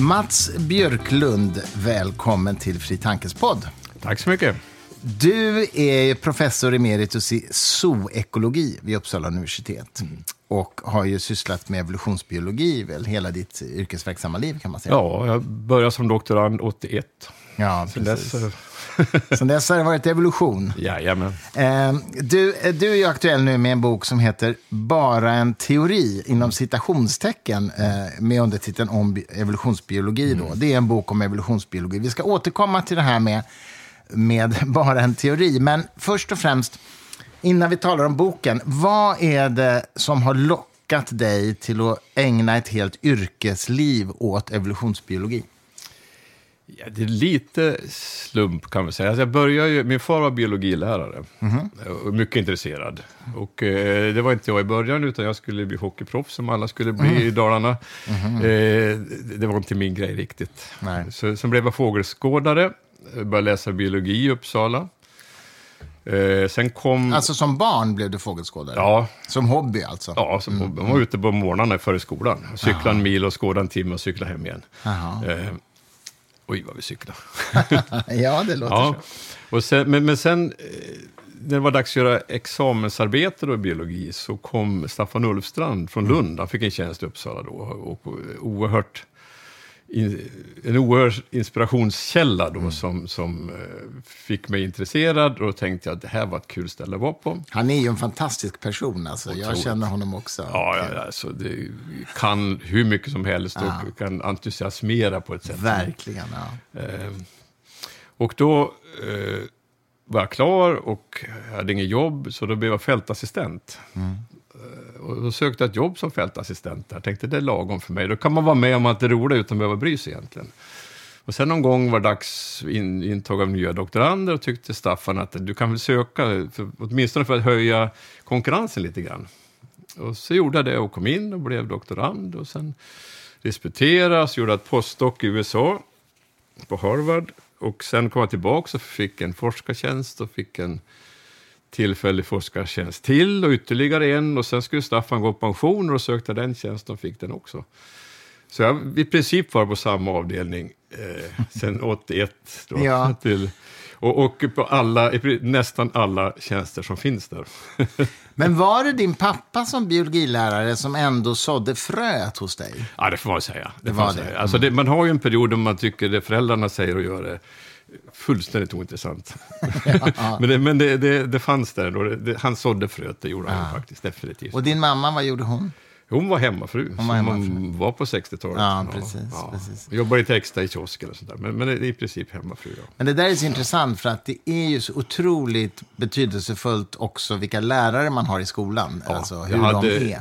Mats Björklund, välkommen till Fri Tankes podd. Tack så mycket. Du är professor emeritus i zoekologi vid Uppsala universitet och har ju sysslat med evolutionsbiologi väl hela ditt yrkesverksamma liv kan man säga. Ja, jag började som doktorand 81. Ja, precis. dess, eh, Sen dess har det varit evolution. jajamän. Eh, du, eh, du är ju aktuell nu med en bok som heter Bara en teori, inom citationstecken, eh, med undertiteln om bi- evolutionsbiologi. Då. Det är en bok om evolutionsbiologi. Vi ska återkomma till det här med, med bara en teori. Men först och främst, innan vi talar om boken, vad är det som har lockat dig till att ägna ett helt yrkesliv åt evolutionsbiologi? Ja, det är lite slump kan man säga. Alltså jag började ju, min far var biologilärare och mycket intresserad. Och eh, det var inte jag i början, utan jag skulle bli hockeyproffs som alla skulle bli i Dalarna. Eh, det- var inte min grej riktigt. Nej. Så, sen blev jag fågelskådare, började läsa biologi i Uppsala. Eh, sen kom... Alltså som barn blev du fågelskådare? ja, Som hobby alltså? Ja, så man var ute på morgnarna före skolan. Cykla en mil och skåda en timme och cykla hem igen. Oj, vad vi cyklade. Ja, det låter ja. så. och sen, men, men sen, eh, när det var dags att göra examensarbete då i biologi, så kom Staffan Ulfstrand från Lund. Han fick en tjänst i Uppsala då. Och, oerhört, en oerhörd inspirationskälla då, som, som eh, fick mig intresserad. Och tänkte att det här var ett kul ställe att vara på. Han är ju en fantastisk person. Alltså. Jag känner honom också. Ja, ja, alltså, det kan hur mycket som helst och kan entusiasmera på ett sätt. Verkligen. Ja. Eh, och då eh, var jag klar och hade inget jobb, så då blev jag fältassistent. Eh, Eh, och då sökte jag ett jobb som fältassistent. där. tänkte det är lagom för mig. Då kan man vara med om att det roliga utan att behöva bry sig egentligen. Och sen någon gång var det dags in, intag av nya doktorander och tyckte Staffan att du kan väl söka, för, åtminstone för att höja konkurrensen lite grann. Och så gjorde jag det och kom in och blev doktorand och sen disputerade, så gjorde ett postdoc i USA på Harvard. Och sen kom jag tillbaka och fick en forskartjänst och fick en tillfällig forskartjänst till och ytterligare en. Och sen skulle Staffan gå på pension och sökte den tjänsten och fick den också. Så jag i princip var på samma avdelning eh, sen 81. Då, Ja. till, och, och på alla, i nästan alla tjänster som finns där. Men var det din pappa som biologilärare som ändå sådde fröet hos dig? Ja, det får man säga. Det får var det. säga. Alltså det, man har ju en period då man tycker det föräldrarna säger och gör är fullständigt ointressant. men det, men det, det, det fanns där ändå. Han sådde fröet, det gjorde han faktiskt, definitivt. Och din mamma, vad gjorde hon? Hon var hemmafru, Hon var hemmafru. hon var på 60-talet. Ja, precis, precis. Jobbade inte extra i kiosken och sånt där, men, men det är i princip hemmafru. Ja. Men det där är så intressant för att det är ju så otroligt betydelsefullt också vilka lärare man har i skolan. alltså hur hade- de är.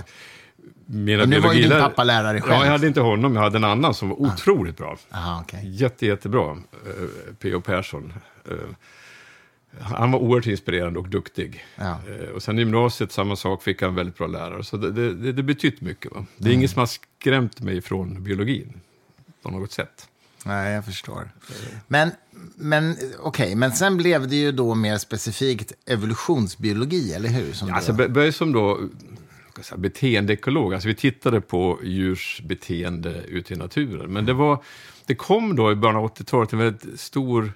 Mina Men nu var ju din pappa lärare själv. Ja, jag hade inte honom, jag hade en annan som var otroligt bra. Aha, okej. Jätte, jättebra, eh, P.O. Persson. Eh, han var oerhört inspirerande och duktig. Ja. Eh, och sen gymnasiet, samma sak, fick han en väldigt bra lärare. Så det, det, det, betytt mycket. Va? Det är Mm. inget som har skrämt mig från biologin på något sätt. Nej, jag förstår. Men, men okej, men sen blev det ju då mer specifikt evolutionsbiologi, eller hur? Som Ja, alltså, Böj som då ska säga, beteendeekolog, alltså vi tittade på djurs beteende ute i naturen. Men det, var, det kom då i början av 80-talet en väldigt stor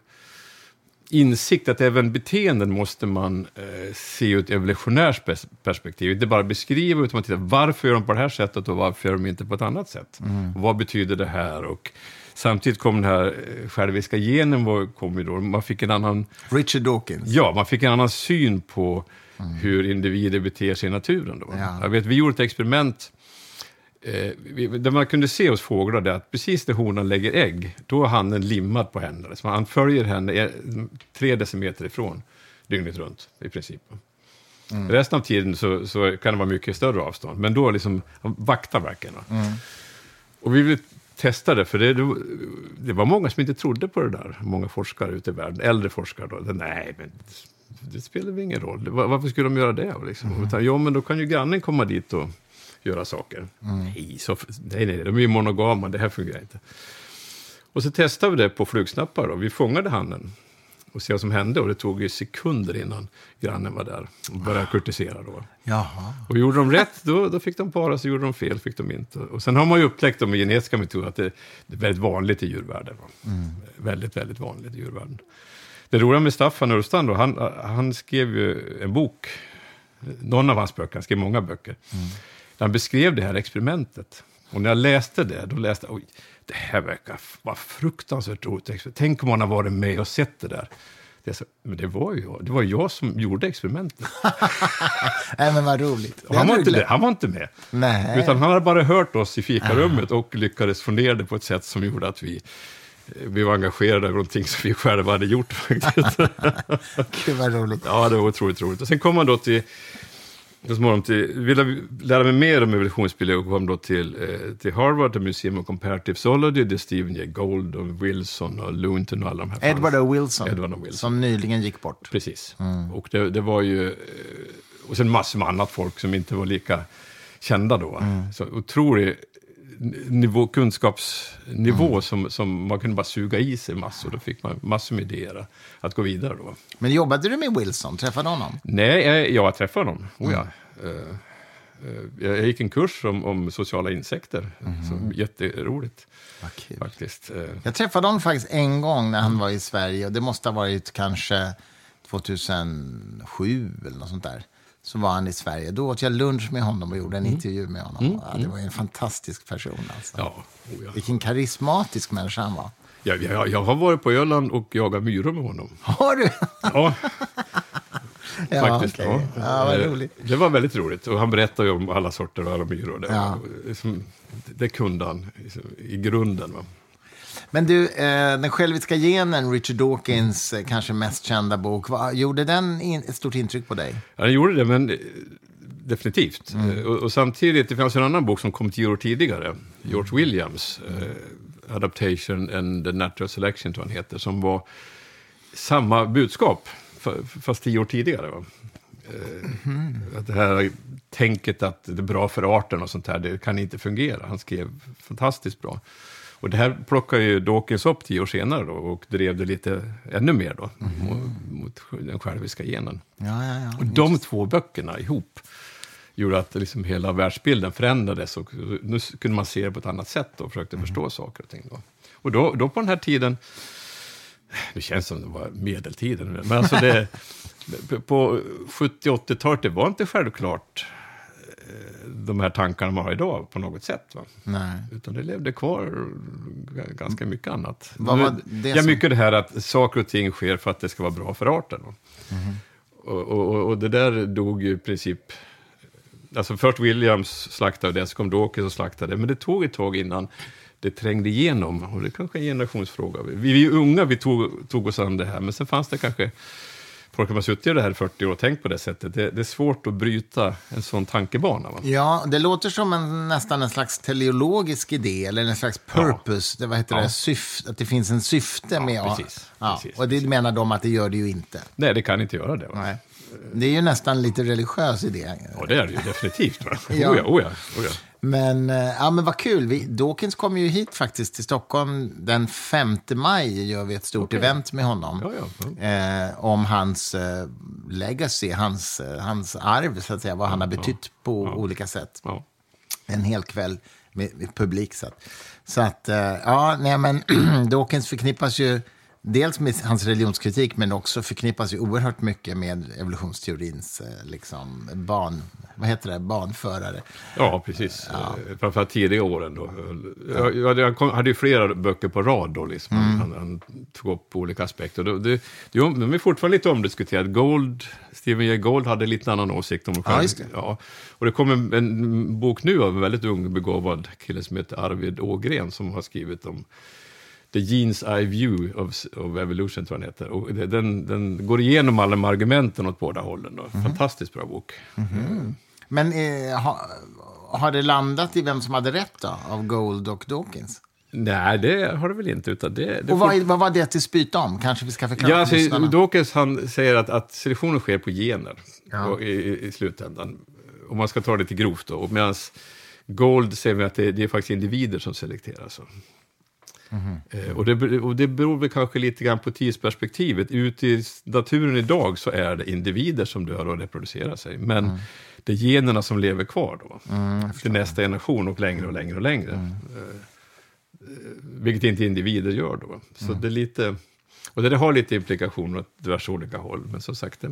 insikt att även beteenden måste man eh, se ur ett evolutionärt pers- perspektiv. Inte bara beskriva, utan man tittar varför gör de på det här sättet och varför gör de inte på ett annat sätt. Vad betyder det här? Och samtidigt kom den här eh, själviska genen, var, kom ju då, man fick en annan Richard Dawkins. Ja, man fick en annan syn på hur individer beter sig i naturen. Då. Ja. Jag vet, vi gjorde ett experiment eh, vi, där man kunde se hos fåglar det att precis när honan lägger ägg, då är hannen limmad på henne. Så han följer henne eh, tre decimeter ifrån dygnet runt i princip. Resten av tiden så, så kan det vara mycket större avstånd, men då liksom, vaktar verkligen. va. Och vi ville testa det, för det, det var många som inte trodde på det där. Många forskare ute i världen, äldre forskare då. Nej, men det spelar väl ingen roll. Var- Varför skulle de göra det? Liksom? Utan, ja, men då kan ju grannen komma dit och göra saker. Nej, så, nej, nej, de är ju monogama, det här fungerar inte. Och så testade vi det på flugsnappar. Då. Vi fångade hannen. och se vad som hände. Och det tog ju sekunder innan grannen var där och började kurtisera. Då. Jaha. Och gjorde de rätt, då, då fick de para sig. Gjorde de fel, fick de inte. Och sen har man ju upptäckt med genetiska metoder att det, det är väldigt vanligt i djurvärlden. Va? Väldigt, väldigt vanligt i djurvärlden. Det roliga med Staffan Urstrand, då, han, han skrev ju en bok, någon av hans böcker, han skrev många böcker, där han beskrev det här experimentet. Och när jag läste det, då läste jag, oj, det här verkar vara fruktansvärt roligt. Tänk om man har varit med och sett det där. Det, så, men det var ju jag, det var jag som gjorde experimentet. Nej, men vad roligt. Han, var inte, han var inte med. Nej. Utan han hade bara hört oss i fikarummet och lyckades få ner det på ett sätt som gjorde att vi, vi var engagerade i någonting som vi själva hade gjort. faktiskt. Gud, vad roligt. ja, det var otroligt roligt. Och sen kom han då till, så småningom till, ville lära mig mer om evolutionsbiologi och kom då till, eh, till Harvard, till Museum of Comparative Zoology, där Stephen Jay Gould och Wilson och Lewinton och alla de här. Edward O. Wilson, Edward O. Wilson. som nyligen gick bort. Precis. Och det, det var ju... eh, Och sen massor med annat folk som inte var lika kända då. Så otrolig nivå, kunskapsnivå som, som man kunde bara suga i sig massor. Då fick man massor med idéer att gå vidare då. Men jobbade du med Wilson? Träffade honom? Nej, jag, jag träffade honom. Oh, ja. Eh, eh, jag gick en kurs om, om sociala insekter. Så, jätteroligt Vad kul. faktiskt. Eh, Jag träffade honom faktiskt en gång när han var i Sverige. Och det måste ha varit kanske 2007 eller något sånt där. Så var han i Sverige. Då åt jag lunch med honom och gjorde en intervju med honom. Ja, det var en fantastisk person. Alltså. ja, oh, ja. Vilken karismatisk människa han var. Jag, jag, jag har varit på Öland och jagat myror med honom. Har du? Ja, Ja, faktiskt. okej. Ja. Ja, vad Eh. Det var väldigt roligt. Och han berättade om alla sorter och alla myror. Det, Ja. liksom, det kunde han liksom, i grunden. Va? Men du, eh, Den själviska genen, Richard Dawkins eh, kanske mest kända bok. Vad, gjorde den in, ett stort intryck på dig? Han gjorde det, men eh, definitivt. Mm. Eh, Och, och samtidigt, det fanns en annan bok som kom tio år tidigare. George Williams, eh, Adaptation and the Natural Selection, tror han heter, som var samma budskap, fa- fast tio år tidigare. Va? Mhm. Att det här tänket att det är bra för arten och sånt här, det kan inte fungera. Han skrev fantastiskt bra. Och det här plockade ju Dawkins upp tio år senare då, och drev det lite ännu mer då, mot, mot den själviska genen. Ja, ja, ja. Och de två böckerna ihop gjorde att liksom hela världsbilden förändrades och nu kunde man se det på ett annat sätt och försökte förstå saker och ting. Då. Och då, då på den här tiden, det känns som det var medeltiden, men alltså det, på 70-80-talet, det var inte självklart de här tankarna man har idag på något sätt. Va? Nej. Utan det levde kvar ganska mycket annat. Vad var det ja, som- mycket det här att saker och ting sker för att det ska vara bra för arten. Mhm. Och, och, och det där dog ju i princip... Alltså först Williams slaktade det, så kom Dawkins och slaktade det. Men det tog ett tag innan det trängde igenom. Och det är kanske är en generationsfråga. Vi, vi är unga, vi tog, tog oss an det här. Men sen fanns det kanske folk som har suttit i det här i 40 år och tänkt på det sättet. Det, det är svårt att bryta en sån tankebana. Va? Ja, det låter som en, nästan en slags teleologisk idé, eller en slags purpose. Det, vad heter Ja. det? Syf, att det finns en syfte med att... precis, Ja, precis, och det menar de att det gör det ju inte. Nej, det kan inte göra det. Va? Nej. Det är ju nästan lite religiös idé. Ja, det är det ju definitivt. Va? Ja. Oh ja, oh ja, oh ja. Men, eh, ja, men vad kul. Vi, Dawkins kommer ju hit faktiskt till Stockholm. Den 5 maj gör vi ett stort Okej. event med honom. Ja, ja. Eh, om hans eh, legacy, hans, eh, hans arv, så att säga. Vad han har betytt på olika sätt. ja. En hel kväll med, med publik. Så att, så att eh, ja, nej men Dawkins förknippas ju dels med hans religionskritik, men också förknippas ju oerhört mycket med evolutionsteorins eh, liksom, ban, vad heter det, banförare. Ja, precis. Ja. Framförallt tidiga åren då. Jag, jag, jag kom- hade ju flera böcker på rad då, liksom. Mm. han, han tog upp olika aspekter. Det, det, de är fortfarande lite omdiskuterade. Gold, Stephen Jay Gold hade lite annan åsikt om det Ja, det. Ja. Och det kom en, en bok nu av en väldigt ung begåvad kille som heter Arvid Ågren som har skrivit om The Gene's Eye View of, of Evolution, tror jag den heter. Och det, den, den går igenom alla de argumenten åt båda hållen. Då. Mhm. Fantastiskt bra bok. Men eh, ha, har det landat i vem som hade rätt då, av Gold och Dawkins? Nej, det har det väl inte. Utan det, det Och vad, vad var det till spyt om? Kanske vi ska förklara Ja, för alltså, lyssnarna. Dawkins han säger att, att selektionen sker på gener Ja. i, i, slutändan. Om man ska ta det till grovt då. Medan Gold säger vi att det, det är faktiskt individer som selekteras. Eh, och, det, och det beror väl kanske lite grann på tidsperspektivet. Ute i naturen idag så är det individer som dör och reproducerar sig. Men Mm. det är generna som lever kvar då. till nästa generation och längre och längre och längre. Mm. Eh, eh, vilket inte individer gör då. Så Mm. det är lite... Och det har lite implikationer åt diverse olika håll. Men som sagt, det,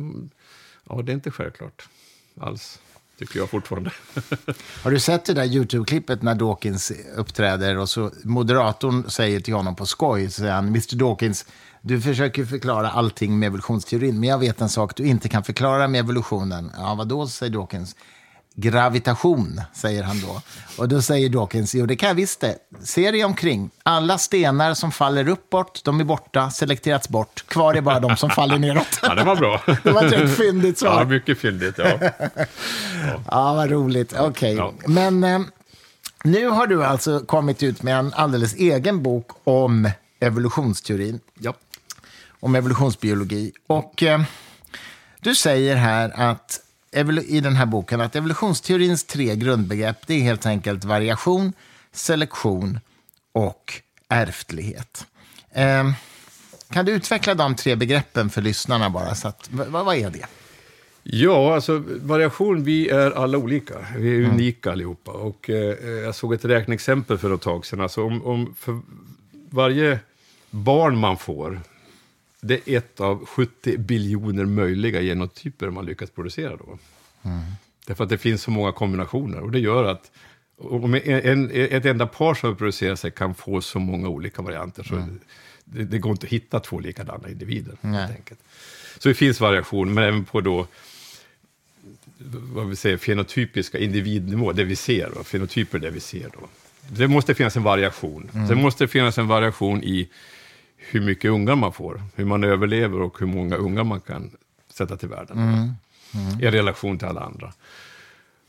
ja, det är inte självklart alls. Tycker jag fortfarande. Har du sett det där YouTube-klippet när Dawkins uppträder och så moderatorn säger till honom på skoj, så säger han, Mr Dawkins, du försöker förklara allting med evolutionsteorin, men jag vet en sak du inte kan förklara med evolutionen. Ja, vadå, säger Dawkins. Gravitation, säger han då. Och då säger Dawkins, jo det kan jag visst det. Se dig omkring. Alla stenar som faller uppåt, de är borta, selekterats bort. Kvar är bara de som faller neråt. Ja, det var bra. Det var ett rätt fyndigt svar. Ja, mycket fyndigt. Ja. Ja, vad roligt. Okej. Ja. Men eh, nu har du alltså kommit ut med en alldeles egen bok om evolutionsteorin, Ja. om evolutionsbiologi. Och eh, du säger här att i den här boken att evolutionsteorins tre grundbegrepp det är helt enkelt variation, selektion och ärftlighet. Eh, kan du utveckla de tre begreppen för lyssnarna bara? Så att, vad, vad är det? Ja, alltså variation, vi är alla olika. Vi är unika allihopa. Och eh, jag såg ett räkneexempel för ett tag sedan. Alltså om, om för varje barn man får, det är ett av 70 biljoner möjliga genotyper man lyckats producera då. Därför att det finns så många kombinationer. Och det gör att om en, ett enda par som reproducerar sig kan få så många olika varianter. Så det, det går inte att hitta två likadana individer. Nej. Helt enkelt. Så det finns variation, men även på då vad vi säger, fenotypiska individnivå, det vi ser. Då, fenotyper det vi ser. Då. Det måste finnas en variation. Sen måste det finnas en variation i hur mycket ungar man får, hur man överlever och hur många ungar man kan sätta till världen. I relation till alla andra.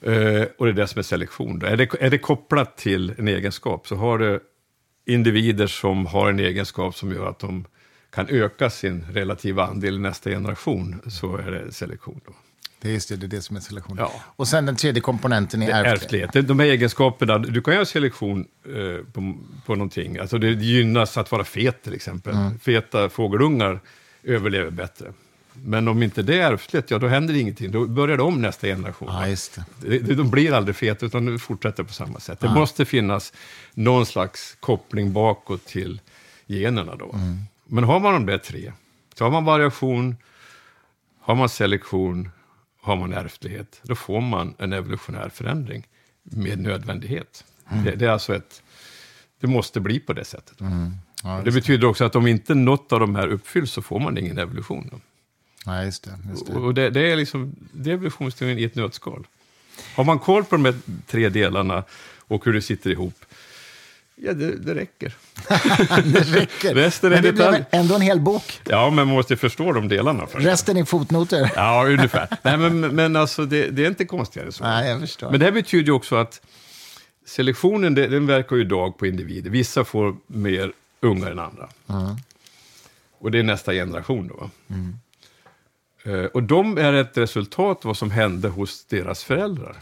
Eh, och det är det som är selektion. Då. Är, det, är det kopplat till en egenskap så har det individer som har en egenskap som gör att de kan öka sin relativa andel i nästa generation, så är det selektion. Då. Det är just det, det är det som är selektion. Ja. Och sen den tredje komponenten är ärftlighet. ärftlighet. De här egenskaperna, du kan göra selektion eh, på, på någonting. Alltså det gynnas att vara fet till exempel. Feta fågelungar överlever bättre. Men om inte det är ärftligt, ja då händer ingenting. Då börjar det om nästa generation. Ja, just det. Det- De blir aldrig feta, utan de fortsätter på samma sätt. Det måste finnas någon slags koppling bakåt till generna då. Men har man de där tre, så har man variation, har man selektion, har man ärftlighet, då får man en evolutionär förändring med nödvändighet. Det, det är alltså ett... Det måste bli på det sättet. Ja, det betyder också att om inte något av de här uppfylls så får man ingen evolution. Då. Ja, just det. Just det. Och det, det är liksom det är evolutionsteorin i ett nötskal. Har man koll på de här tre delarna och hur det sitter ihop, ja, det, det räcker. Det räcker. Resten är Men det blev detalj. ändå en hel bok. Ja, men man måste förstå de delarna först. Resten är fotnoter. Ja, ungefär. Nej, men, men alltså, det, det är inte konstigare så. Nej, jag förstår. Men det här betyder ju också att selektionen, det- den verkar ju idag på individer. Vissa får mer ungar än andra. Och det är nästa generation då. Eh, Och de är ett resultat av vad som hände hos deras föräldrar.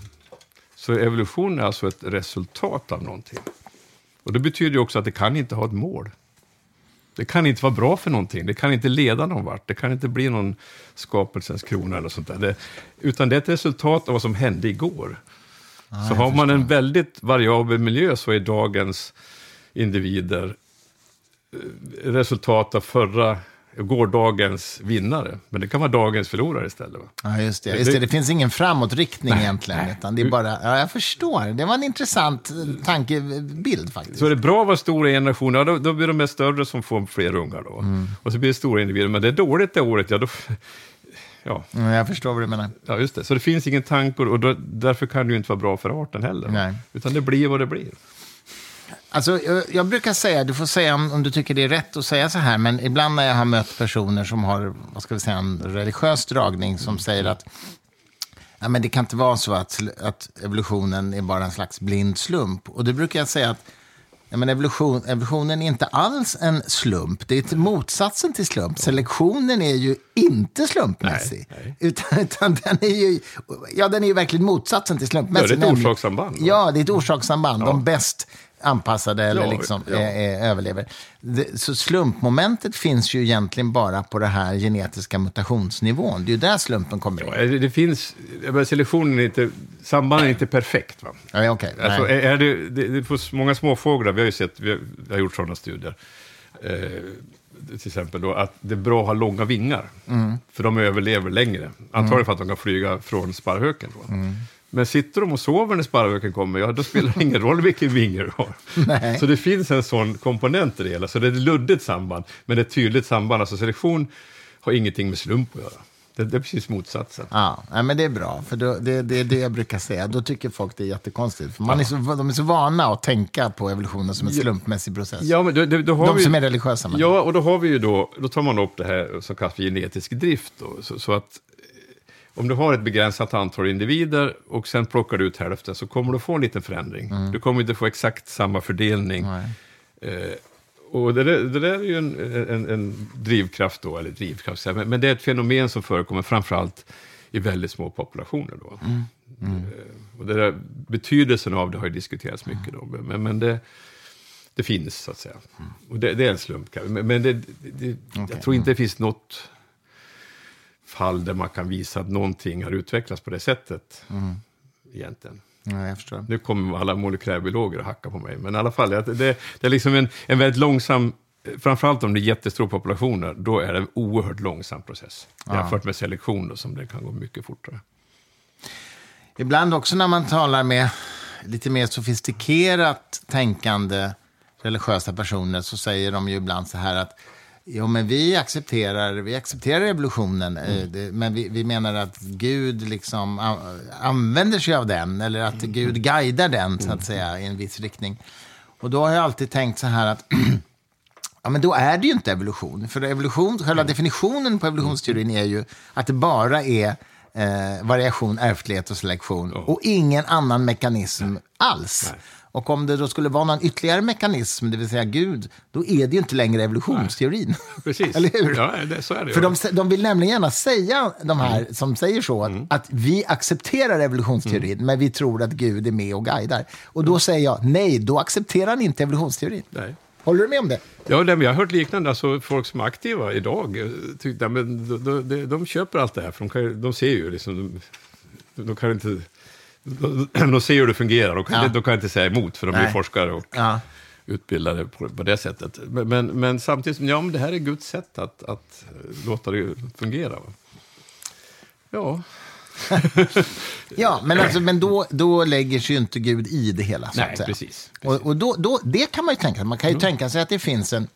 Så evolution är alltså ett resultat av någonting. Och det betyder ju också att det kan inte ha ett mål. Det kan inte vara bra för någonting. Det kan inte leda någon vart. Det kan inte bli någon skapelsens krona eller sånt där. Det, utan det är ett resultat av vad som hände igår. så har man en väldigt variabel miljö så är dagens individer eh, resultat av förra, gårdagens vinnare. Men det kan vara dagens förlorare istället. Va? Ja, just det. Just det. Det finns ingen framåtriktning egentligen. Utan det är bara, ja, jag förstår. Det var en intressant eh, tankebild faktiskt. Så är det bra att vara stora generationer, ja, då, då blir de här större som får fler ungar. Då. Och så blir det stora individer. Men det är dåligt det året, ja då... Ja, Mm, jag förstår vad du menar. ja, just det. Så det finns ingen tanke och då, därför kan det ju inte vara bra för arten heller. Nej. Utan det blir vad det blir. Alltså, jag, jag brukar säga, du får säga om, om du tycker det är rätt att säga så här, men ibland när jag har mött personer som har, vad ska vi säga, en religiös dragning som säger att ja, men det kan inte vara så att, att evolutionen är bara en slags blind slump. Och då brukar jag säga att ja, men evolution, evolutionen är inte alls en slump. Det är till motsatsen till slump. Selektionen är ju inte slumpmässig. Nej, nej. Utan, utan den är ju, ja, den är ju verkligen motsatsen till slumpmässig. Ja, det är ett orsakssamband? Ja, det är ett orsakssamband. De bäst anpassade eller Ja, liksom, ja. eh, eh, överlever. Det, så slumpmomentet finns ju egentligen bara på det här genetiska mutationsnivån. Det är ju där slumpen kommer in. Ja, det, finns, selektionen är inte, sambanden är inte perfekt. Va? Ja, okej. Alltså, är, är det, det, det är på s- många småfåglar, vi har ju sett, vi har, vi har gjort sådana studier, eh, till exempel då, att det är bra att ha långa vingar, Mm. för de överlever längre. Antagligen för att de kan flyga från sparrhöken. Då. Mm. Men sitter de och sover när sparrhöken kommer, ja då spelar det ingen roll vilken vinge du har. Nej. Så det finns en sån komponent i det hela, så det är ett luddigt samband, men det är ett tydligt samband. Alltså selektion har ingenting med slump att göra. Det, det är precis motsatsen. Ja, men det är bra, för då, det, det är det jag brukar säga. Då tycker folk det är jättekonstigt. För man är så, de är så vana att tänka på evolutionen som en slumpmässig process. Ja, men då, då, då har de vi, som är religiösa. Ja, och då har vi ju då, då tar man upp det här som kallas för genetisk drift. Då, så, så att om du har ett begränsat antal individer och sen plockar du ut hälften så kommer du få en liten förändring. Du kommer inte få exakt samma fördelning. Eh, och det, det där är ju en, en, en drivkraft då, eller drivkraft, men, men det är ett fenomen som förekommer framförallt i väldigt små populationer. Då. Eh, och det där, betydelsen av det har ju diskuterats mycket då, men, men det, det finns så att säga. Och det, det är en slump. Men, men det, det, jag tror inte det finns något fall där man kan visa att någonting har utvecklats på det sättet. Egentligen. Ja, jag förstår. Nu kommer alla molekylärbiologer att hacka på mig, men i alla fall, det, det, är liksom en, en väldigt långsam, framförallt om det är jättestora populationer, då är det en oerhört långsam process. Jämfört med selektion då, som det kan gå mycket fortare. Ibland också när man talar med lite mer sofistikerat tänkande religiösa personer så säger de ju ibland så här att Jo, men vi accepterar, vi accepterar evolutionen, eh, det, men vi, vi menar att Gud liksom använder sig av den, eller att Gud guidar den, så att säga, i en viss riktning. Och då har jag alltid tänkt så här att Ja, men då är det ju inte evolution. För evolution, själva definitionen på evolutionsteorin är ju att det bara är eh, variation, ärftlighet och selektion och ingen annan mekanism alls. Nej. Och om det då skulle vara någon ytterligare mekanism, det vill säga Gud, då är det ju inte längre evolutionsteorin. Precis. Eller hur? Ja, det, så är det. För de, de vill nämligen gärna säga, de här som säger så, att, att vi accepterar evolutionsteorin, men vi tror att Gud är med och guidar. Och då säger jag, nej, då accepterar ni inte evolutionsteorin. Nej. Håller du med om det? Ja, det, jag har hört liknande, alltså folk som är aktiva idag, eh, tyckte, men, de, de, de, köper allt det här, för de, kan, de ser ju liksom, de, de kan inte, de, de ser hur det fungerar, de kan, Ja. de kan inte säga emot, för de är Nej. forskare och Ja. utbildade på, på det sättet. Men, men, samtidigt, ja, men det här är Guds sätt att, att låta det fungera. Ja, Ja, men, alltså, men då, då lägger sig ju inte Gud i det hela. Så Nej, att säga. precis, Och, och då, då, det kan man ju tänka sig. Man kan ju tänka sig att det finns en,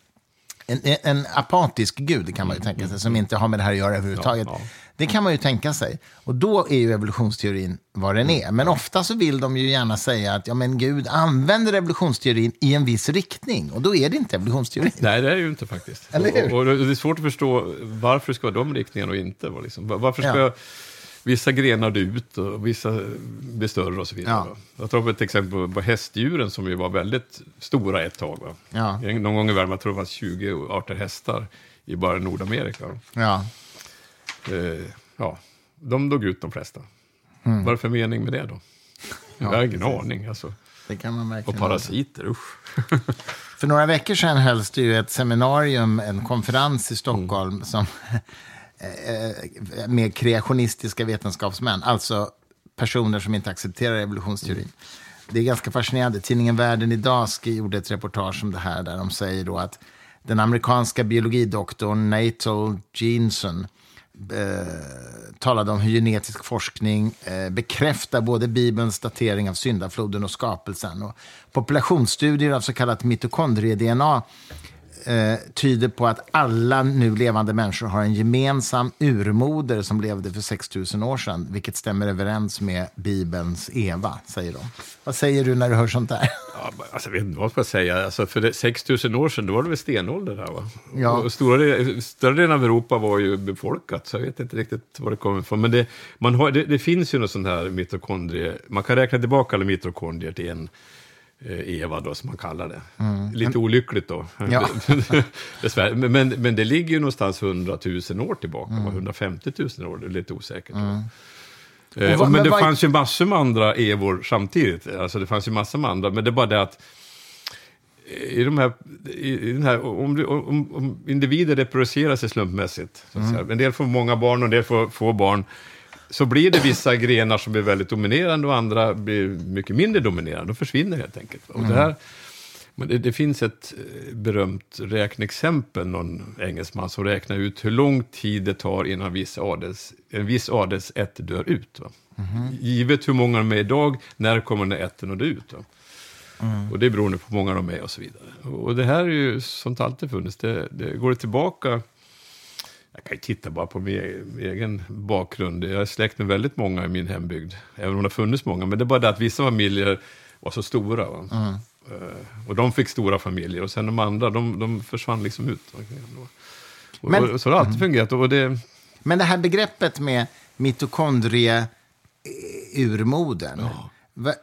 en, en apatisk gud, kan man ju tänka sig, som inte har med det här att göra överhuvudtaget. Ja, ja. Det kan man ju tänka sig. Och då är ju evolutionsteorin vad den är. Men ofta så vill de ju gärna säga att ja, men Gud använder evolutionsteorin i en viss riktning. Och då är det inte evolutionsteorin. nej det är det ju inte faktiskt. Eller hur? Och, och det är svårt att förstå varför ska de riktningarna och inte. Liksom. Va- Varför ska Ja. Vissa grenar dö ut och vissa blir större och så vidare. Ja. Jag tar upp ett exempel på hästdjuren som ju var väldigt stora ett tag. Va? Ja. Någon gång i världen, jag tror det var 20 arter hästar i bara Nordamerika. Ja. Eh, ja, de dog ut de flesta. Vad är det för mening med det då? jag har ingen aning. Alltså. Det kan man Och parasiter, usch. För några veckor sedan hölls det ju ett seminarium, en konferens i Stockholm som, eh, med kreationistiska vetenskapsmän, alltså personer som inte accepterar evolutionsteorin. Det är ganska fascinerande. Tidningen Världen idag gjorde ett reportage om det här där de säger då att den amerikanska biologidoktorn Natal Jeanson eh, talade om hur genetisk forskning eh, bekräftar både Bibelns datering av syndafloden och skapelsen. Och populationsstudier av så kallat mitokondrie-DNA eh, tyder på att alla nu levande människor har en gemensam urmoder som levde för 6000 år sedan, vilket stämmer överens med Bibelns Eva, säger de. Vad säger du när du hör sånt där? Ja, alltså, jag vet inte vad jag ska säga. Alltså, för det, 6000 år sedan, då var det väl stenålder där va? Ja. Och stora, del- större delen av Europa var ju befolkat, så jag vet inte riktigt var det kommer ifrån. Men det, man har, det, det finns ju något sånt här mitokondrie, man kan räkna tillbaka alla mitokondrier till en Eva då, som man kallar det. Lite olyckligt då. Mm. Ja. Men, men, men det ligger ju någonstans 100 000 år tillbaka, va? 150 000 år, det är lite osäkert. Eh, Mm. Och vad- men men det vad- fanns ju massor med andra Evor samtidigt. Alltså det fanns ju massor med andra, men det är bara det att i de här, i, den här om, om, om individer reproducerar sig slumpmässigt, så att säga. en del får många barn och en del får få barn, så blir det vissa grenar som blir väldigt dominerande och andra blir mycket mindre dominerande. De försvinner helt enkelt. Och det, här, men det, det finns ett eh, berömt räkneexempel, någon engelsman som räknar ut hur lång tid det tar innan viss adels, en viss adelsätt dör ut. Va? Givet hur många de är idag, när kommer den här ätten att dö ut? Va? Och det beror på hur många de är och så vidare. Och det här är ju sånt alltid funnits. Det, det går det tillbaka, jag kan ju titta bara på min, egen bakgrund. Jag är släkt med väldigt många i min hembygd, även om det har funnits många. Men det är bara det att vissa familjer var så stora. Va? Eh, och de fick stora familjer och sen de andra, de, de försvann liksom ut. Och, Men- och, så har det alltid fungerat. Och det, Men det här begreppet med mitokondrie urmodern. Va,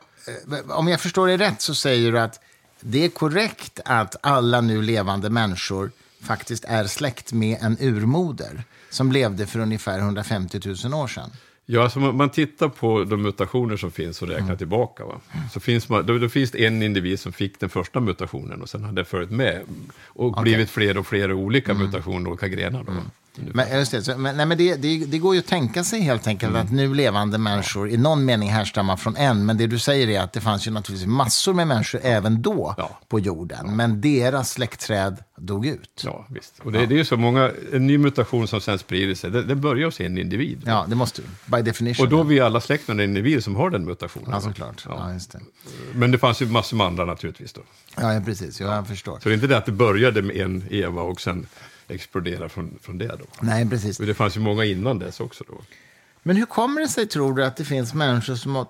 eh, om jag förstår det rätt så säger du att det är korrekt att alla nu levande människor faktiskt är släkt med en urmoder som levde för ungefär 150 000 år sedan. Ja, alltså man, man tittar på de mutationer som finns och räknar tillbaka. Va? Så finns man, då, då finns det en individ som fick den första mutationen och sen har det följt med. Och blivit fler och fler olika mutationer, olika grenar. Då, va? Men, just det, men, nej, men det, det, det går ju att tänka sig helt enkelt Mm. att nu levande människor i någon mening härstammar från en. Men det du säger är att det fanns ju naturligtvis massor med människor även då Ja. på jorden. Men deras släktträd dog ut. Ja, visst. Och det, det är ju så många, en ny mutation som sen sprider sig, det, det börjar hos en individ. Ja, det måste du. By definition. Och då är vi alla släkt med en individ som har den mutationen. Ja, såklart. Ja. Ja. just det. Men det fanns ju massor med andra naturligtvis då. Ja, ja, precis. Ja, jag förstår. Så det är inte det att det började med en Eva och sen exploderade från, från det då. Nej, precis. Och det fanns ju många innan dess också då. Men hur kommer det sig, tror du, att det finns människor som, har,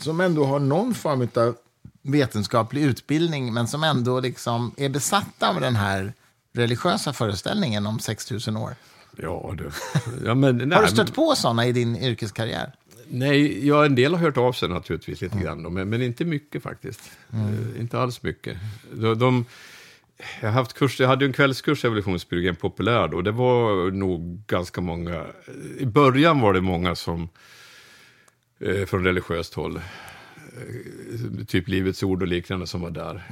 som ändå har någon form av vetenskaplig utbildning, men som ändå liksom är besatta av den här religiösa föreställningen om 6 000 år? Ja, du. Ja, men, nej, Har du stött men- på sådana i din yrkeskarriär? Nej, ja, en del har hört av sig naturligtvis lite grann, då, men, men inte mycket faktiskt. Eh, inte alls mycket. De, de, jag, har haft kurs, jag hade ju en kvällskurs i evolutionsbiologi, en populär och det var nog ganska många, i början var det många som, eh, från religiöst håll, eh, typ Livets Ord och liknande som var där.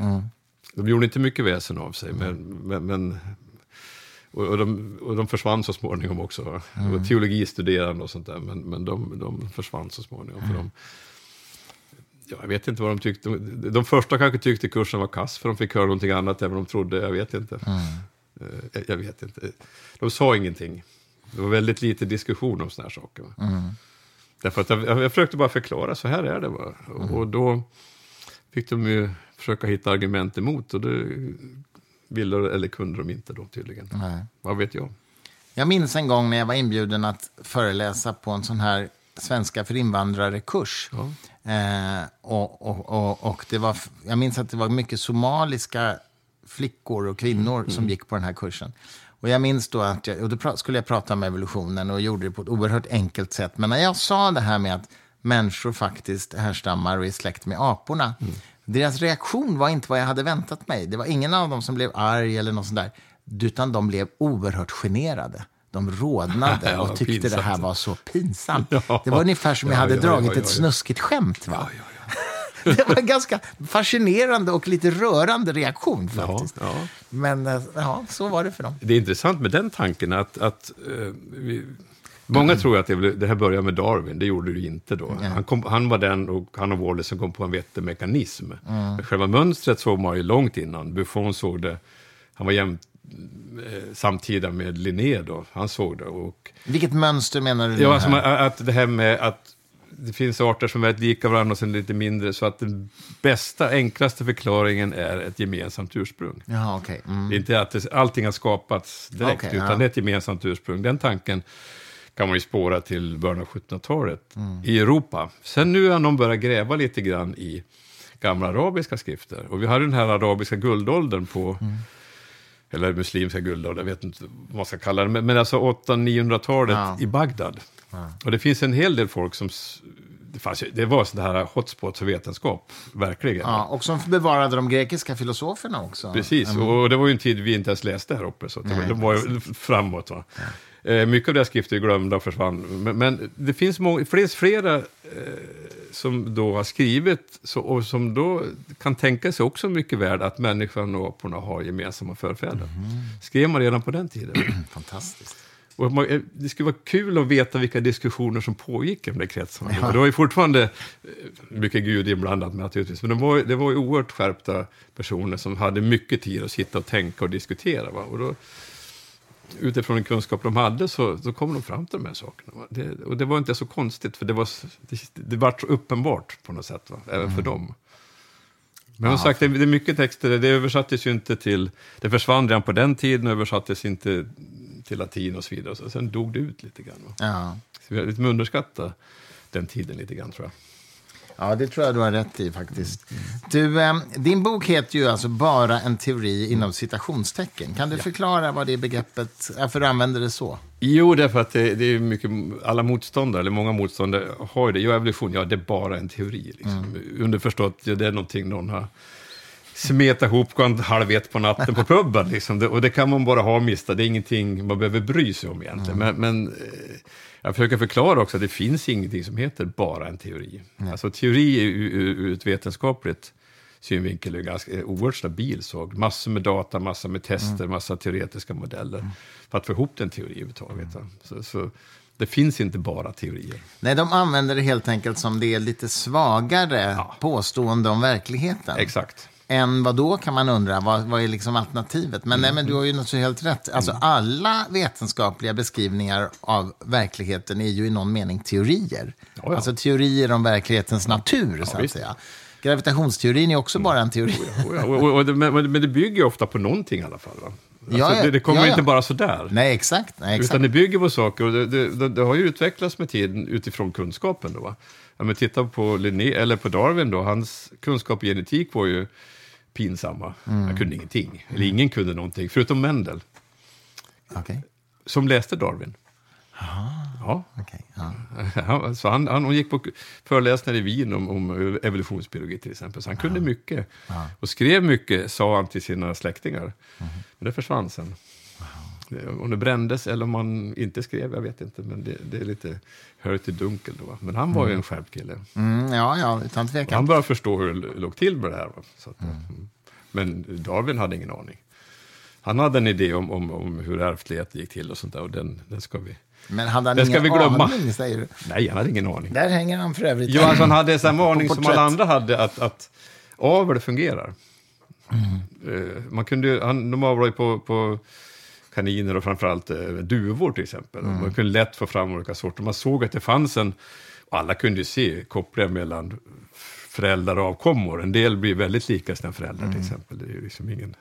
De gjorde inte mycket väsen av sig, men, men, men och, de, och de försvann så småningom också. Det var teologistuderande och sånt där, men, men de, de försvann så småningom. För de, ja, jag vet inte vad de tyckte. De, första kanske tyckte kursen var kass, för de fick höra någonting annat än vad de trodde. Jag vet inte. Eh, Jag, vet inte. De sa ingenting. Det var väldigt lite diskussion om såna här saker. va? Därför att jag, jag, försökte bara förklara, så här är det. Va? Och, och då fick de ju försöka hitta argument emot. Och det ville eller kunde de inte då tydligen. Nej. Vad vet jag? Jag minns en gång när jag var inbjuden att föreläsa på en sån här svenska för invandrare-kurs. Ja. Eh, och, och, och, och det var, jag minns att det var mycket somaliska flickor och kvinnor som gick på den här kursen. Och jag minns då att jag, och då skulle jag prata om evolutionen och gjorde det på ett oerhört enkelt sätt. Men när jag sa det här med att människor faktiskt härstammar och är släkt med aporna. Deras reaktion var inte vad jag hade väntat mig. Det var ingen av dem som blev arg eller något sånt där. Utan de blev oerhört generade. De rodnade och tyckte det pinsamt. här var så pinsamt. Ja. Det var ungefär som jag Ja, hade ja, dragit ja, ja, ett snuskigt skämt. Va? Det var en ganska fascinerande och lite rörande reaktion faktiskt. Men eh, ja, så var det för dem. Det är intressant med den tanken att, att eh, vi, många tror ju att det, det här börjar med Darwin, det gjorde det inte då. Han, kom, han var den och han och Wallace som kom på en vettig mekanism. Men Själva mönstret såg man ju långt innan. Buffon såg det, han var jämt, samtida med Linné då, han såg det. Och, Vilket mönster menar du? ja, alltså, att det här med att det finns arter som är väldigt lika varandra och sen lite mindre, så att den bästa, enklaste förklaringen är ett gemensamt ursprung. Jaha, okej. Mm. Det är inte att det, allting har skapats direkt, Okej, utan ja. det är ett gemensamt ursprung. Den tanken kan man ju spåra till början av 1700-talet Mm. i Europa. Sen nu har någon börjat gräva lite grann i gamla arabiska skrifter. Och vi hade den här arabiska guldåldern på, Mm. Eller muslimska guldåldern, jag vet inte vad man ska kalla det, men, men alltså 800-900-talet Ja. i Bagdad. Och det finns en hel del folk som, det, fanns, det var sådana här hotspots för vetenskap, verkligen. Ja, och som bevarade de grekiska filosoferna också. Precis, och det var ju en tid vi inte ens läste här uppe, så det, Mm. Nej, det var ju framåt. Va? Eh, mycket av det här skriftet är glömda och försvann. Men, men det finns må- finns flera eh, som då har skrivit så, och som då kan tänka sig också mycket väl att människan och aporna har gemensamma förfäder. Mm. Skrev man redan på den tiden. Fantastiskt. Och man, eh, det skulle vara kul att veta vilka diskussioner som pågick i de där kretsarna. Ja. Det var ju fortfarande eh, mycket Gud inblandat naturligtvis, men det var, det var ju oerhört skärpta personer som hade mycket tid att sitta och tänka och diskutera. Va? Och då, utifrån den kunskap de hade så, så kom de fram till de här sakerna. Det, och det var inte så konstigt, för det var, det, det var så uppenbart på något sätt, va? även mm. för dem. Men som sagt, det, är mycket texter, det översattes ju inte till, det försvann redan på den tiden och översattes inte till latin och så vidare. Så sen dog det ut lite grann. Va? Ja. Så vi har liksom underskattat den tiden lite grann tror jag. Ja, det tror jag du har rätt i faktiskt. Du, eh, din bok heter ju alltså Bara en teori inom citationstecken. Kan du ja. förklara vad det begreppet, varför du använder det så? Jo, därför att det, det, är mycket, alla motståndare, eller många motståndare har ju det. Ja, evolution, ja, det är bara en teori. Liksom. Mm. Underförstått, ja, det är någonting någon har smeta ihop klockan halv ett på natten på puben. Liksom. Det, och det kan man bara ha mista, det är ingenting man behöver bry sig om egentligen. Mm. Men, men eh, jag försöker förklara också att det finns ingenting som heter bara en teori. Mm. Alltså teori ur, ett vetenskapligt synvinkel är ganska oerhört stabil. Så massor med data, massor med tester, mm. massa teoretiska modeller mm. för att få ihop den teori överhuvudtaget. Mm. Så, så, det finns inte bara teorier. Nej, de använder det helt enkelt som det är lite svagare ja. påstående om verkligheten. Exakt än vad då kan man undra, vad, vad är liksom alternativet? Men, nej, men du har ju naturligtvis helt rätt. Alltså, mm. alla vetenskapliga beskrivningar av verkligheten är ju i någon mening teorier. Ja, ja. Alltså teorier om verklighetens natur, så att visst. säga. Gravitationsteorin är också bara en teori. Ja, och, och, men, men det bygger ju ofta på någonting i alla fall. Va? Alltså, ja, det, det, kommer ja, inte bara sådär. Nej, exakt. Nej, exakt. Utan det bygger på saker och det, det, det, har ju utvecklats med tiden utifrån kunskapen. Då, va? Ja, men titta på, Linné, eller på Darwin, då, hans kunskap i genetik var ju pinsamma. Mm. Jag kunde ingenting, eller ingen kunde någonting, förutom Mendel. Okay. Som läste Darwin. Aha. Ja. Okay. ja. Så han, han, gick på föreläsningar i Wien om, om evolutionsbiologi till exempel, så han kunde mycket. Ja. Och skrev mycket, sa han till sina släktingar. Mm. Men det försvann sen. Om det brändes eller om man inte skrev, jag vet inte. Men det, det är lite, hör till dunkel då. Men han var mm. ju en skärpt kille. Mm, ja, ja, utan tvekan. Han började förstå hur det låg till med det här. Att, mm. mm. Men Darwin hade ingen aning. Han hade en idé om, om, om hur ärftlighet gick till och sånt där. Och den, den ska vi... Men hade han den ingen aning, säger du? Nej, han hade ingen aning. Där hänger han för övrigt. Jo, alltså han hade samma aning som alla andra hade, att, att avel fungerar. Mm. Uh, man kunde, han, de avlade på, på kaniner och framförallt eh, duvor till exempel. Mm. Man kunde lätt få fram olika sorter. Man såg att det fanns en, alla kunde ju se kopplingar mellan föräldrar och avkommor. En del blir väldigt lika sina föräldrar mm. till exempel. Det är ju liksom ingen,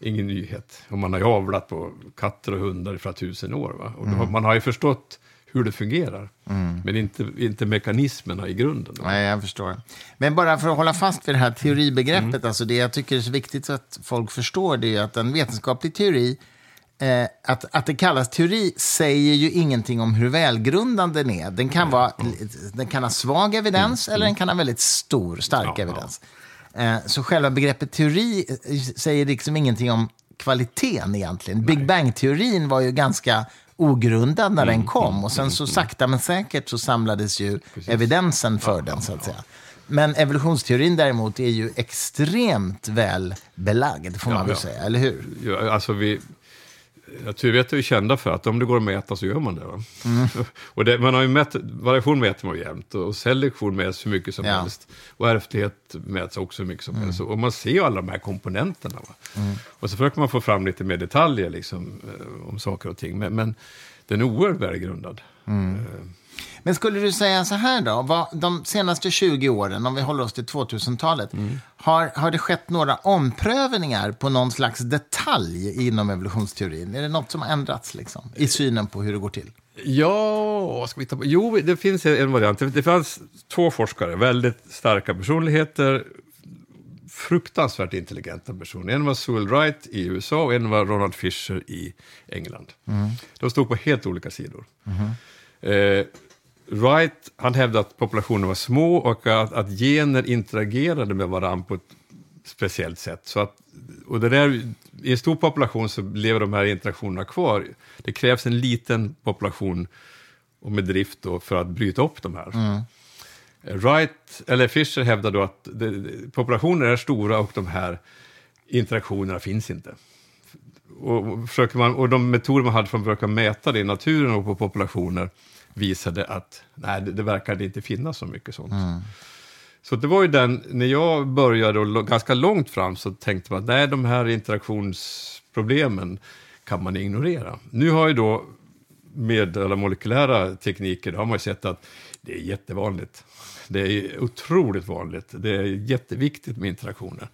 ingen nyhet. Och man har ju avlat på katter och hundar i flera tusen år. Va? Och mm. man har ju förstått hur det fungerar. Mm. Men inte, inte mekanismerna i grunden. Nej, jag förstår. Men bara för att hålla fast vid det här teoribegreppet, mm. alltså det jag tycker är så viktigt att folk förstår det är att en vetenskaplig teori Eh, att, att det kallas teori säger ju ingenting om hur välgrundad den är. Den kan, vara, den kan ha svag evidens mm. eller den kan ha väldigt stor, stark ja, evidens. Eh, så själva begreppet teori eh, säger liksom ingenting om kvaliteten egentligen. Nej. Big Bang-teorin var ju ganska ogrundad när mm, den kom. Mm, och sen så mm, sakta men säkert så samlades ju Precis. evidensen för ja, den, så att säga. Men evolutionsteorin däremot är ju extremt väl belagd, får man ja, väl säga, eller hur? Ja, alltså vi, Naturvetare är kända för att om det går att mäta så gör man det. Mm. och det, man har ju mätt, variation mäter man jämt och selektion mäts hur mycket som ja. helst. Och ärftlighet mäts också hur mycket som mm. helst. Och man ser ju alla de här komponenterna. Mm. Och så försöker man få fram lite mer detaljer liksom, eh, om saker och ting. Men, men den är oerhört välgrundad. Mm. Men skulle du säga så här då, vad, de senaste 20 åren, om vi håller oss till 2000-talet, mm. har, har det skett några omprövningar på någon slags detalj inom evolutionsteorin? Är det något som har ändrats liksom, i synen på hur det går till? Ja, ska vi ta Jo, det finns en variant. Det fanns två forskare, väldigt starka personligheter, fruktansvärt intelligenta personer. En var Sewell Wright i USA och en var Ronald Fisher i England. Mm. De stod på helt olika sidor. Mm. Eh, Wright, han hävdade att populationen var små och att, att gener interagerade med varandra på ett speciellt sätt. Så att, och det där, I en stor population så lever de här interaktionerna kvar. Det krävs en liten population och med drift då för att bryta upp de här. Mm. Wright, eller Fisher hävdar då att det, populationer är stora och de här interaktionerna finns inte. Och, försöker man, och de metoder man hade för att försöka mäta det i naturen och på populationer visade att nej, det, det verkade inte finnas så mycket sånt. Mm. Så det var ju den, när jag började och ganska långt fram så tänkte man att nej, de här interaktionsproblemen kan man ignorera. Nu har ju då med alla molekylära tekniker, då har man ju sett att det är jättevanligt. Det är otroligt vanligt. Det är jätteviktigt med interaktioner.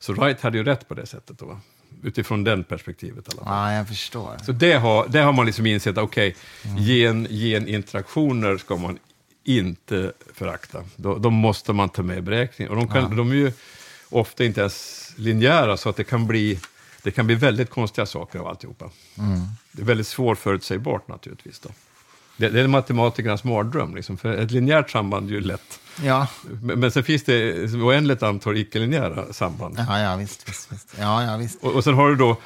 Så Wright hade ju rätt på det sättet då? Utifrån den perspektivet alla fall. Ja, jag förstår. Så det har, det har man liksom insett, okej, gen, geninteraktioner ska man inte förakta. De, de måste man ta med i beräkningen. Och de, kan, de är ju ofta inte ens linjära, så att det kan bli, det kan bli väldigt konstiga saker av alltihopa. Det är väldigt svårförutsägbart naturligtvis. Då. Det, det är matematikernas mardröm, liksom, för ett linjärt samband är ju lätt. Ja, Men, men sen finns det oändligt antal icke-linjära samband. ja, ja visst, visst, visst. Ja, ja, visst. Och, och sen har du då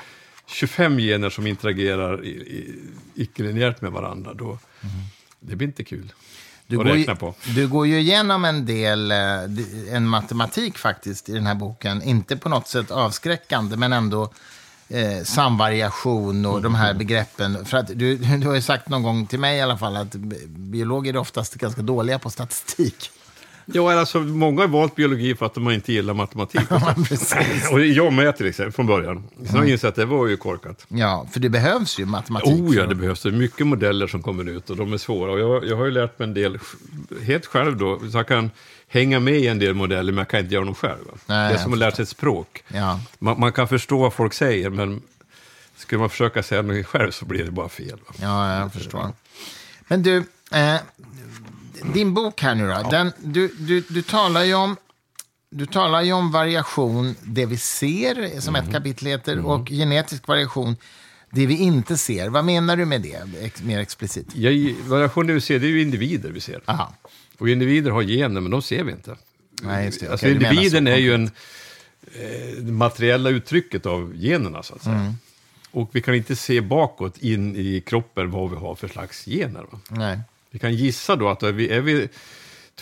25 gener som interagerar i, i, icke-linjärt med varandra. Då, Det blir inte kul Du går, ju, du går ju igenom en del, eh, en matematik faktiskt i den här boken. Inte på något sätt avskräckande, men ändå eh, samvariation och de här begreppen. För att du, du har ju sagt någon gång till mig i alla fall att bi- biologer är oftast ganska dåliga på statistik. Ja, alltså, många har valt biologi för att de inte gillar matematik. Och jag med till exempel, från början. Sen har jag insett att det var ju korkat. Ja, för det behövs ju matematik. Oh ja, det behövs. Det är mycket modeller som kommer ut och de är svåra. Och jag, jag har ju lärt mig en del helt själv då. Så jag kan hänga med i en del modeller, men jag kan inte göra dem själv. Nej, det är som att lära sig ett språk. Ja. Man, man kan förstå vad folk säger, men skulle man försöka säga något själv så blir det bara fel. Va? Ja, jag förstår. Men du, eh, din bok här nu då. Den, du, du, du, talar ju om, du talar ju om variation, det vi ser, som ett kapitel heter, och genetisk variation, det vi inte ser. Vad menar du med det, ex, mer explicit? Ja, i variationer vi ser, det är ju individer vi ser. Aha. Och individer har gener, men de ser vi inte. Nej, just det. Alltså menar individen är ju en, eh, det materiella uttrycket av generna, så att säga. Mm. Och vi kan inte se bakåt in i kroppen vad vi har för slags gener. Va? Nej. Vi kan gissa då att är vi, är vi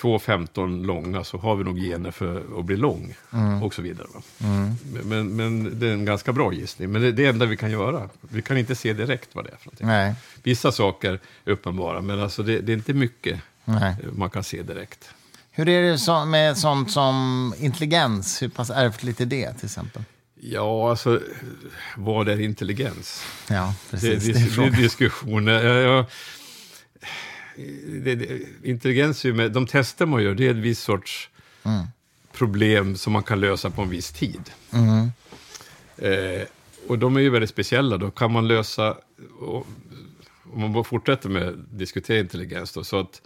2,15 långa så har vi nog gener för att bli lång Mm. och så vidare. Va? Men, men det är en ganska bra gissning. Men det är det enda vi kan göra. Vi kan inte se direkt vad det är för någonting. Nej. Vissa saker är uppenbara, men alltså det, det är inte mycket Nej. man kan se direkt. Hur är det så, med sånt som intelligens? Hur pass ärftligt är det, till exempel? Ja, alltså, vad är intelligens? Ja, Det, precis. det, Det är det är diskussioner. Jag, jag, det, det, intelligens, är med, de tester man gör, det är ett visst sorts Mm. problem som man kan lösa på en viss tid. Mm. Eh, och de är ju väldigt speciella. Då kan man lösa, och, om man bara fortsätter med att diskutera intelligens, då, så att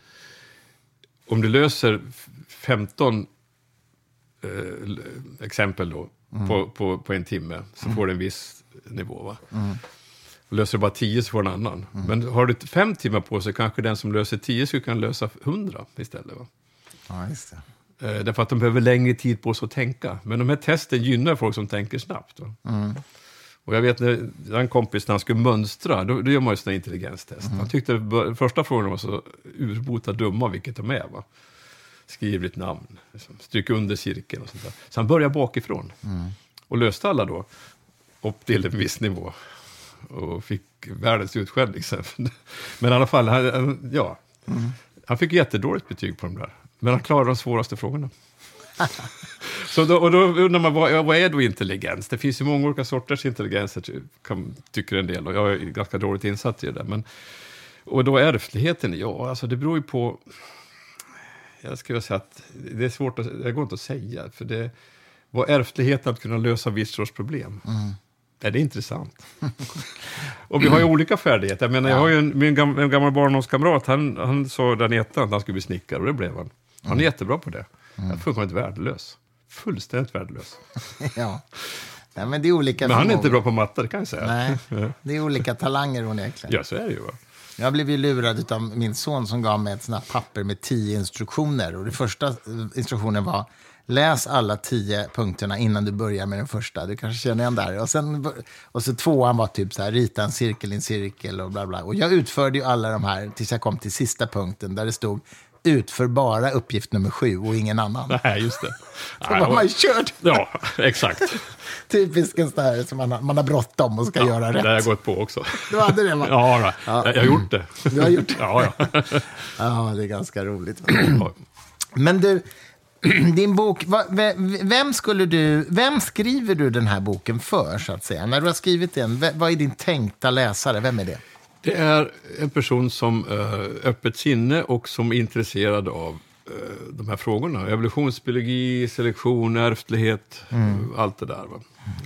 om du löser 15 eh, exempel då, på, på, på en timme, så får du en viss nivå. Va? Och löser du bara 10 så får du en annan. Men har du fem timmar på sig, kanske den som löser 10 skulle kunna lösa 100 istället. Va? Ja, just det. Eh, därför att de behöver längre tid på sig att tänka. Men de här testen gynnar folk som tänker snabbt. Va? Och jag vet när en kompis, när han skulle mönstra, då, då gör man ju sådana intelligenstest. Han tyckte bör- första frågorna var så urbota dumma, vilket de är. Va? Skriv ditt namn, liksom, stryk under cirkeln och sånt där. Så han började bakifrån och löste alla då upp till en viss nivå. Och fick världens utskällning sen. Men i alla fall, han, ja. Han fick jättedåligt betyg på de där. Men han klarade de svåraste frågorna. Så då, och då undrar man, vad, ja, vad är då intelligens? Det finns ju många olika sorters intelligens, jag ty- kan, tycker en del, och jag är ganska dåligt insatt i det. Men, och då ärftligheten, ja, alltså det beror ju på... Jag skulle säga att det är svårt att, det går inte att säga, för det var ärftligheten att kunna lösa viss sorts problem. Är det intressant? och vi har ju olika färdigheter. Jag menar, jag har ju en, min gam, en gammal barndomskamrat, han, han sa där i ettan att han skulle bli snickare, och det blev han. Han är jättebra på det. Jag är fullkomligt värdelös. Fullständigt värdelös. Ja. Nej, men det är olika Men han är inte bra på matte, det kan jag säga. Nej, det är olika talanger onekligen. Ja, så är det ju. Va? Jag blev ju lurad av min son som gav mig ett sånt papper med tio instruktioner. Och det första eh, instruktionen var läs alla tio punkterna innan du börjar med den första. Du kanske känner igen där. Och, sen, och så tvåan var typ så här, rita en cirkel i en cirkel och bla bla. Och jag utförde ju alla de här tills jag kom till sista punkten där det stod utför bara uppgift nummer sju och ingen annan. Nej, just det. Då var man kört. Ja, exakt. Typiskt en sån här som man har, man har bråttom och ska Ja, göra Det har jag rätt. gått på också. Du hade det, va? Ja, då. jag har gjort det. Du har gjort det? Ja, ja. Ja, det är ganska roligt. Ja. Men du, din bok, vem, skulle du, vem skriver du den här boken för, så att säga? När du har skrivit den, vad är din tänkta läsare? Vem är det? Det är en person som uh, öppet sinne och som är intresserad av eh, de här frågorna. Evolutionsbiologi, selektion, ärftlighet, eh, allt det där. Va?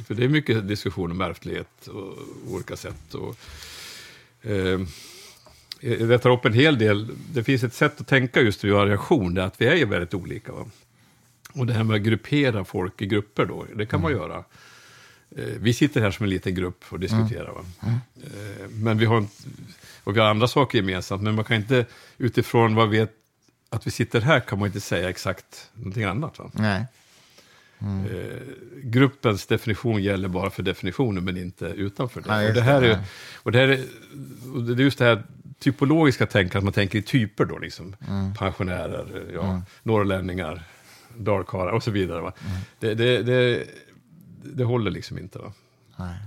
För det är mycket diskussion om ärftlighet och olika sätt. Och, eh, jag tar upp en hel del. Det finns ett sätt att tänka just i variation, det är att vi är ju väldigt olika. Va? Och det här med att gruppera folk i grupper då, det kan man göra. Eh, Vi sitter här som en liten grupp och diskuterar. Va? Eh, Men vi har, inte- och vi har andra saker gemensamt, men man kan inte utifrån vad vi vet att vi sitter här kan man inte säga exakt någonting annat. Va? Nej. Eh, gruppens definition gäller bara för definitionen, men inte utanför det. Ja, och, det här det, är, och, det här är, och det är just det här typologiska tänkandet, att man tänker i typer då, liksom. Mm. Pensionärer, ja, norrlänningar, dalkarlar och så vidare. Mm. Det, det, det, det håller liksom inte. Va? Nej.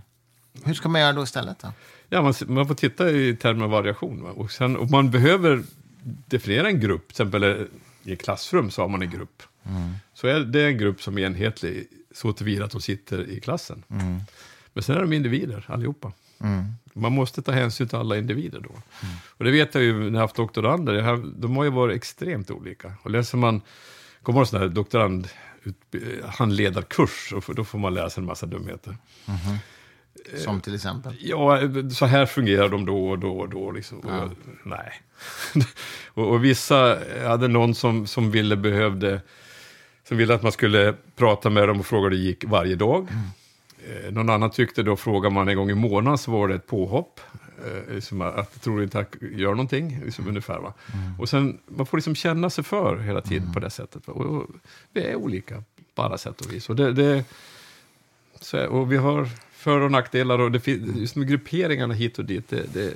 Hur ska man göra då istället? Då? Ja, man, man får titta i termer av variation. Va? Och, sen, och man behöver definiera en grupp, till exempel eh, i ett klassrum så har man en grupp. Så är det en grupp som är enhetlig så tillvida att de sitter i klassen. Men sen är de individer allihopa. Man måste ta hänsyn till alla individer då. Och det vet jag ju när jag haft doktorander, jag har, de har ju varit extremt olika. Och läser man, kommer en sån här doktorand, handledarkurs, och då får man lära sig en massa dumheter. Som till exempel? Ja, så här fungerar de då och då och då. Liksom. Och, jag- nej. och, och vissa hade någon som, som ville behövde, som ville att man skulle prata med dem och fråga hur det gick varje dag. Eh, någon annan tyckte då, frågar man en gång i månaden så var det ett påhopp. Eh, liksom att tror inte att gör någonting, liksom ungefär. Va? Och sen, man får liksom känna sig för hela tiden på det sättet. Och, och, vi är olika på alla sätt och vis. Och det, det, så, och vi har för och nackdelar och det, just med grupperingarna hit och dit, det, det,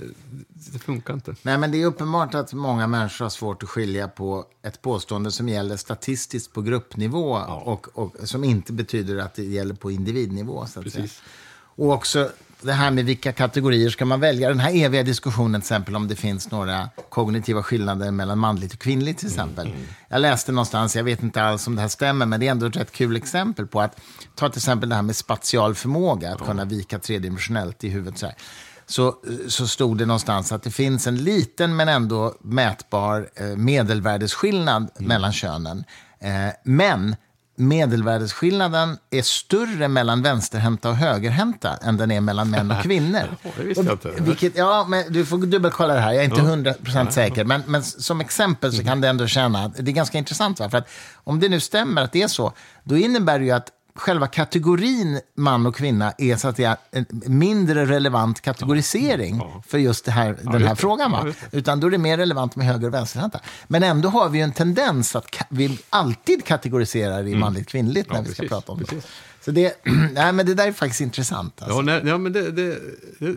det funkar inte. Nej, men det är uppenbart att många människor har svårt att skilja på ett påstående som gäller statistiskt på gruppnivå och, och som inte betyder att det gäller på individnivå. Så att säga. Precis. Och också det här med vilka kategorier ska man välja. Den här eviga diskussionen till exempel om det finns några kognitiva skillnader mellan manligt och kvinnligt till exempel. Jag läste någonstans, jag vet inte alls om det här stämmer, men det är ändå ett rätt kul exempel på att ta till exempel det här med spatial förmåga, att kunna vika tredimensionellt i huvudet så här. Så, så stod det någonstans att det finns en liten men ändå mätbar eh, medelvärdesskillnad mellan könen. Eh, men medelvärdesskillnaden är större mellan vänsterhänta och högerhänta än den är mellan män och kvinnor. det visste jag inte. Vilket, ja, men du får dubbelkolla det här. Jag är inte hundra procent säker. Men, men som exempel så kan det ändå känna att det är ganska intressant. Va? För att om det nu stämmer att det är så, då innebär det ju att själva kategorin man och kvinna är så att säga en mindre relevant kategorisering för just det här, den här frågan. Va? Ja, Utan då är det mer relevant med höger och vänsterhänta. Men ändå har vi en tendens att vi alltid kategoriserar i manligt kvinnligt när Mm. Ja, vi ska precis, prata om det. precis. Så det, nej, men det där är faktiskt intressant. Alltså. Ja, nej, ja men det, det, det,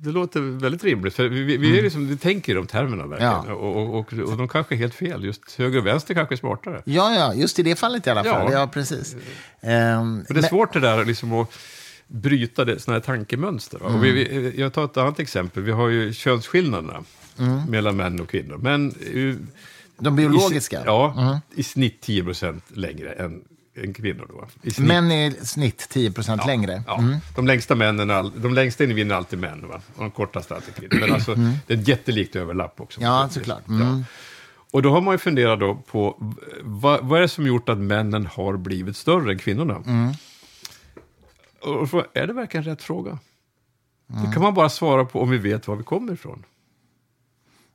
det låter väldigt rimligt. För vi, vi, är liksom, vi tänker i de termerna verkligen. Ja. Och, och, och, och de kanske är helt fel. Just höger och vänster kanske är smartare. Ja, ja, just i det fallet i alla fall. Ja, Ja. precis. Men det är men- svårt det där liksom att bryta det, såna här tankemönster. Och vi, vi, jag tar ett annat exempel. Vi har ju könsskillnaderna mellan män och kvinnor. Men eh, de biologiska. I, ja, i snitt 10 procent längre än, än kvinnor. Då. Män är i snitt 10 procent längre. Ja, de, längsta männen, all- de längsta individerna är alltid män, va? och de kortaste alltid kvinnor. Men alltså, det är ett jättelikt överlapp också. Ja, såklart. Mm. Ja. Och då har man ju funderat då på vad, vad är det som gjort att männen har blivit större än kvinnorna? Mm. Och är det verkligen rätt fråga? Det kan man bara svara på om vi vet var vi kommer ifrån.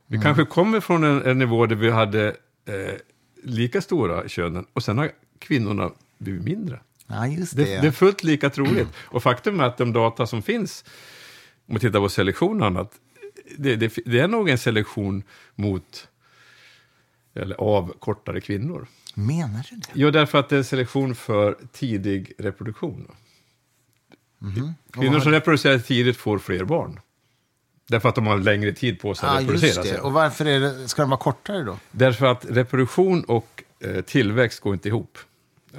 Vi kanske kommer från en, en nivå där vi hade eh, lika stora könen och sen har kvinnorna blivit mindre. Ja, just det. Det, det är fullt lika troligt. Och faktum är att de data som finns, om man tittar på selektion och annat, det, det, det är nog en selektion mot, eller av kortare kvinnor. Menar du det? Jo, därför att det är selektion för tidig reproduktion. Kvinnor som reproducerar tidigt får fler barn. Därför att de har längre tid på sig att Ja, reproducera sig. Och varför är det, ska de vara kortare då? Därför att reproduktion och eh, tillväxt går inte ihop.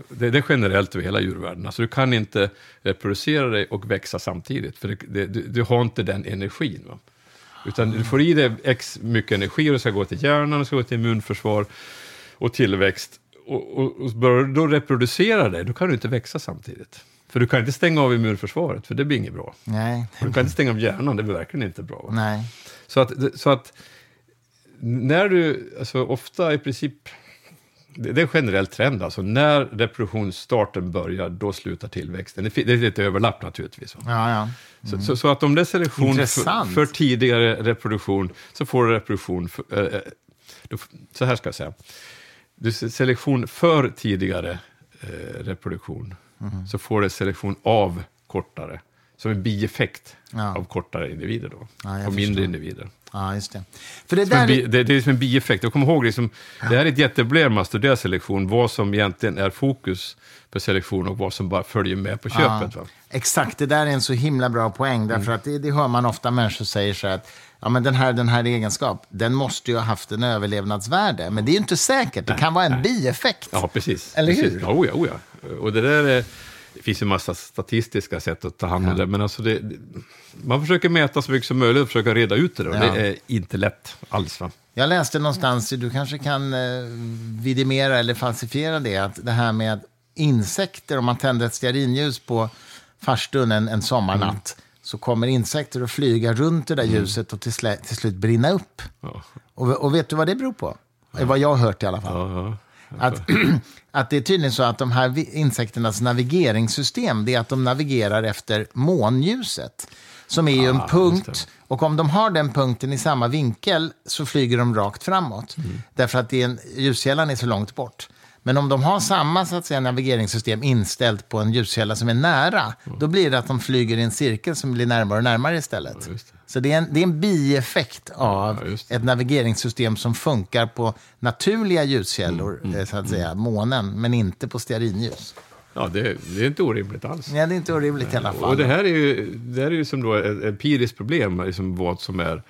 Det, det är generellt över hela djurvärlden. Alltså du kan inte reproducera dig och växa samtidigt, för det, du, du har inte den energin. Va? Utan du får i dig x mycket energi och det ska gå till hjärnan, det ska gå till immunförsvar och tillväxt. Och, och, och börjar du då reproducera dig, då kan du inte växa samtidigt. För du kan inte stänga av immunförsvaret, för det blir inget bra. Nej. Och du kan inte stänga av hjärnan, det blir verkligen inte bra. Va? Nej. Så att, så att när du, alltså ofta i princip, det är en generell trend alltså, när reproduktionsstarten börjar, då slutar tillväxten. Det är lite överlapp naturligtvis. Ja, ja. Så, så, så att om det är selektion för, för tidigare reproduktion, så får du reproduktion, för, eh, eh, då, så här ska jag säga, du selektion för tidigare eh, reproduktion, Mhm. så får du selektion av kortare, som en bieffekt Ja. av kortare individer då, Ja, jag och mindre förstår. individer. ja, just det. För det Som där... bi, det, det är som en bieffekt. Och kom ihåg, liksom, det här är ett jätteproblem att studera selektion, vad som egentligen är fokus på selektion och vad som bara följer med på köpet. Va? Exakt, det där är en så himla bra poäng. Därför Mm. att det, det hör man ofta människor säger så att ja, men den, här, den här egenskap, den måste ju ha haft en överlevnadsvärde. Men det är ju inte säkert, det kan vara en bieffekt. Ja, precis. Eller precis. hur? Ja, oh ja, oh ja. Och det där är, det finns ju massa statistiska sätt att ta hand om det, men alltså det, man försöker mäta så mycket som möjligt och försöka reda ut det. Då. Ja. Det är inte lätt alls. Va? Jag läste någonstans, du kanske kan eh, vidimera eller falsifiera det, att det här med insekter, om man tänder ett stearinljus på farstun en, en sommarnatt, så kommer insekter att flyga runt det där ljuset och till, slä, till slut brinna upp. Ja. Och, och vet du vad det beror på? Vad jag har hört i alla fall. Ja, ja. Att, att det är tydligen så att de här insekternas navigeringssystem, det är att de navigerar efter månljuset. Som är ju en Ah, punkt, och om de har den punkten i samma vinkel så flyger de rakt framåt. Mm. Därför att det är en, ljuskällan är så långt bort. Men om de har samma så att säga, navigeringssystem inställt på en ljuskälla som är nära, då blir det att de flyger i en cirkel som blir närmare och närmare istället. Ja, det. Så det är, en, det är en bieffekt av Ja, ett navigeringssystem som funkar på naturliga ljuskällor, Mm, eh, så att säga, månen, men inte på stearinljus. Ja, det, det är inte orimligt alls. Nej, det är inte orimligt i alla fall. Och det här är ju, det här är ju som då ett empiriskt problem, liksom vad som är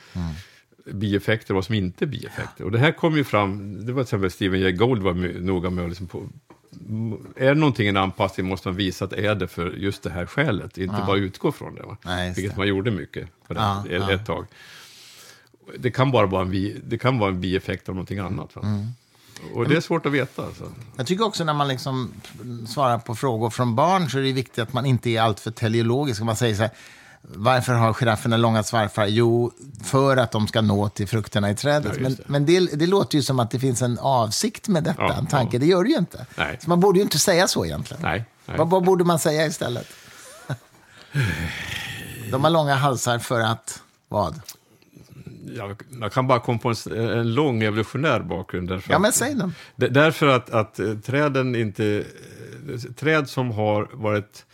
bieffekter och vad som inte är bieffekter. Och det här kom ju fram, det var till exempel Stephen Jay Gould var noga med att liksom på, är det någonting en anpassning måste man visa att är det för just det här skälet, inte bara utgå från det. Va? Nej, Vilket det. man gjorde mycket på det, Ja, ett, ja. tag. Det kan bara vara en, bi, det kan vara en bieffekt av någonting annat. Va? Mm. Och det är svårt att veta. Alltså. Jag tycker också när man liksom svarar på frågor från barn så är det viktigt att man inte är alltför teleologisk. Man säger så här, varför har girafferna långa svarvar? Jo, för att de ska nå till frukterna i trädet. Ja, men det. men det, det låter ju som att det finns en avsikt med detta, Ja, en tanke. ja. Det gör det ju inte. Nej. Så man borde ju inte säga så egentligen. Nej, nej. Vad, vad borde man säga istället? De har långa halsar för att, vad? Jag, jag kan bara komma på en, en lång evolutionär bakgrund. Därför Ja, men säg den. Därför att, att träden inte... Träd som har varit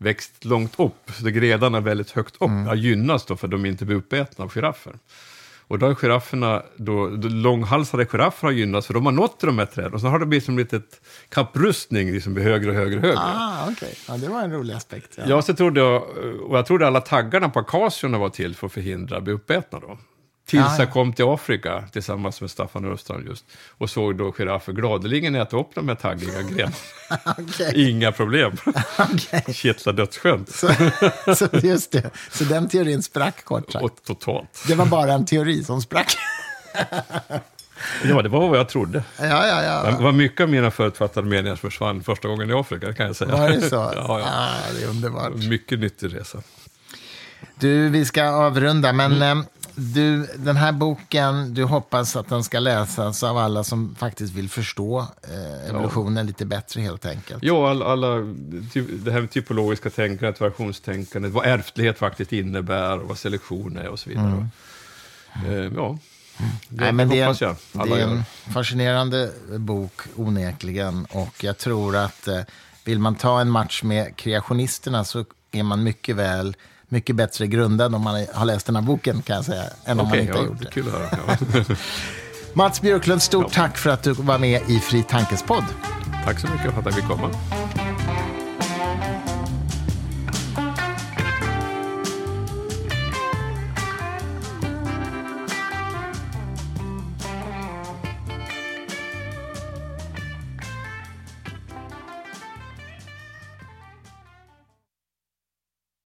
växt långt upp, så grenarna är väldigt högt upp, Mm. ja, gynnas då för att de inte blir uppätna av giraffer. Och då har girafferna, då, då långhalsade giraffer har gynnats för de har nått de här träden. Och så har det blivit som lite ett kapprustning, liksom högre och högre och högre. Ah, okej. Ja, det var en rolig aspekt. Ja. Ja, så trodde jag, och jag trodde alla taggarna på akaciorna var till för att förhindra att bli uppätna då. Tills Ja, ja. jag kom till Afrika tillsammans med Staffan Östrand just och såg då giraffer gladeligen äta upp de här taggiga grenarna. Okej. Inga problem. Okej. Kittla dödsskönt. Så, så just det. Så den teorin sprack kort sagt. Och totalt. Det var bara en teori som sprack. Ja, det var vad jag trodde. Ja, ja, ja. Det var mycket av mina förutfattade meningar som försvann första gången i Afrika, kan jag säga. Var det så? ja, ja. Ah, det är underbart. Mycket nyttig resa. Du, vi ska avrunda, men Mm. Du, den här boken, du hoppas att den ska läsas av alla som faktiskt vill förstå eh, evolutionen lite bättre helt enkelt. Ja, alla, alla, ty, det här med typologiska tänkandet, variationstänkandet, vad ärftlighet faktiskt innebär och vad selektion är och så vidare. Eh, ja, det, Nej, men det, hoppas jag det alla är en gör. fascinerande bok, onekligen. Och jag tror att eh, vill man ta en match med kreationisterna så är man mycket väl mycket bättre grundad om man har läst den här boken, kan jag säga, än om man Okej, inte har ja, gjort det. kul att höra. Ja. Mats Björklund, stort tack för att du var med i Fri Tankes podd. Tack så mycket för att jag fick komma.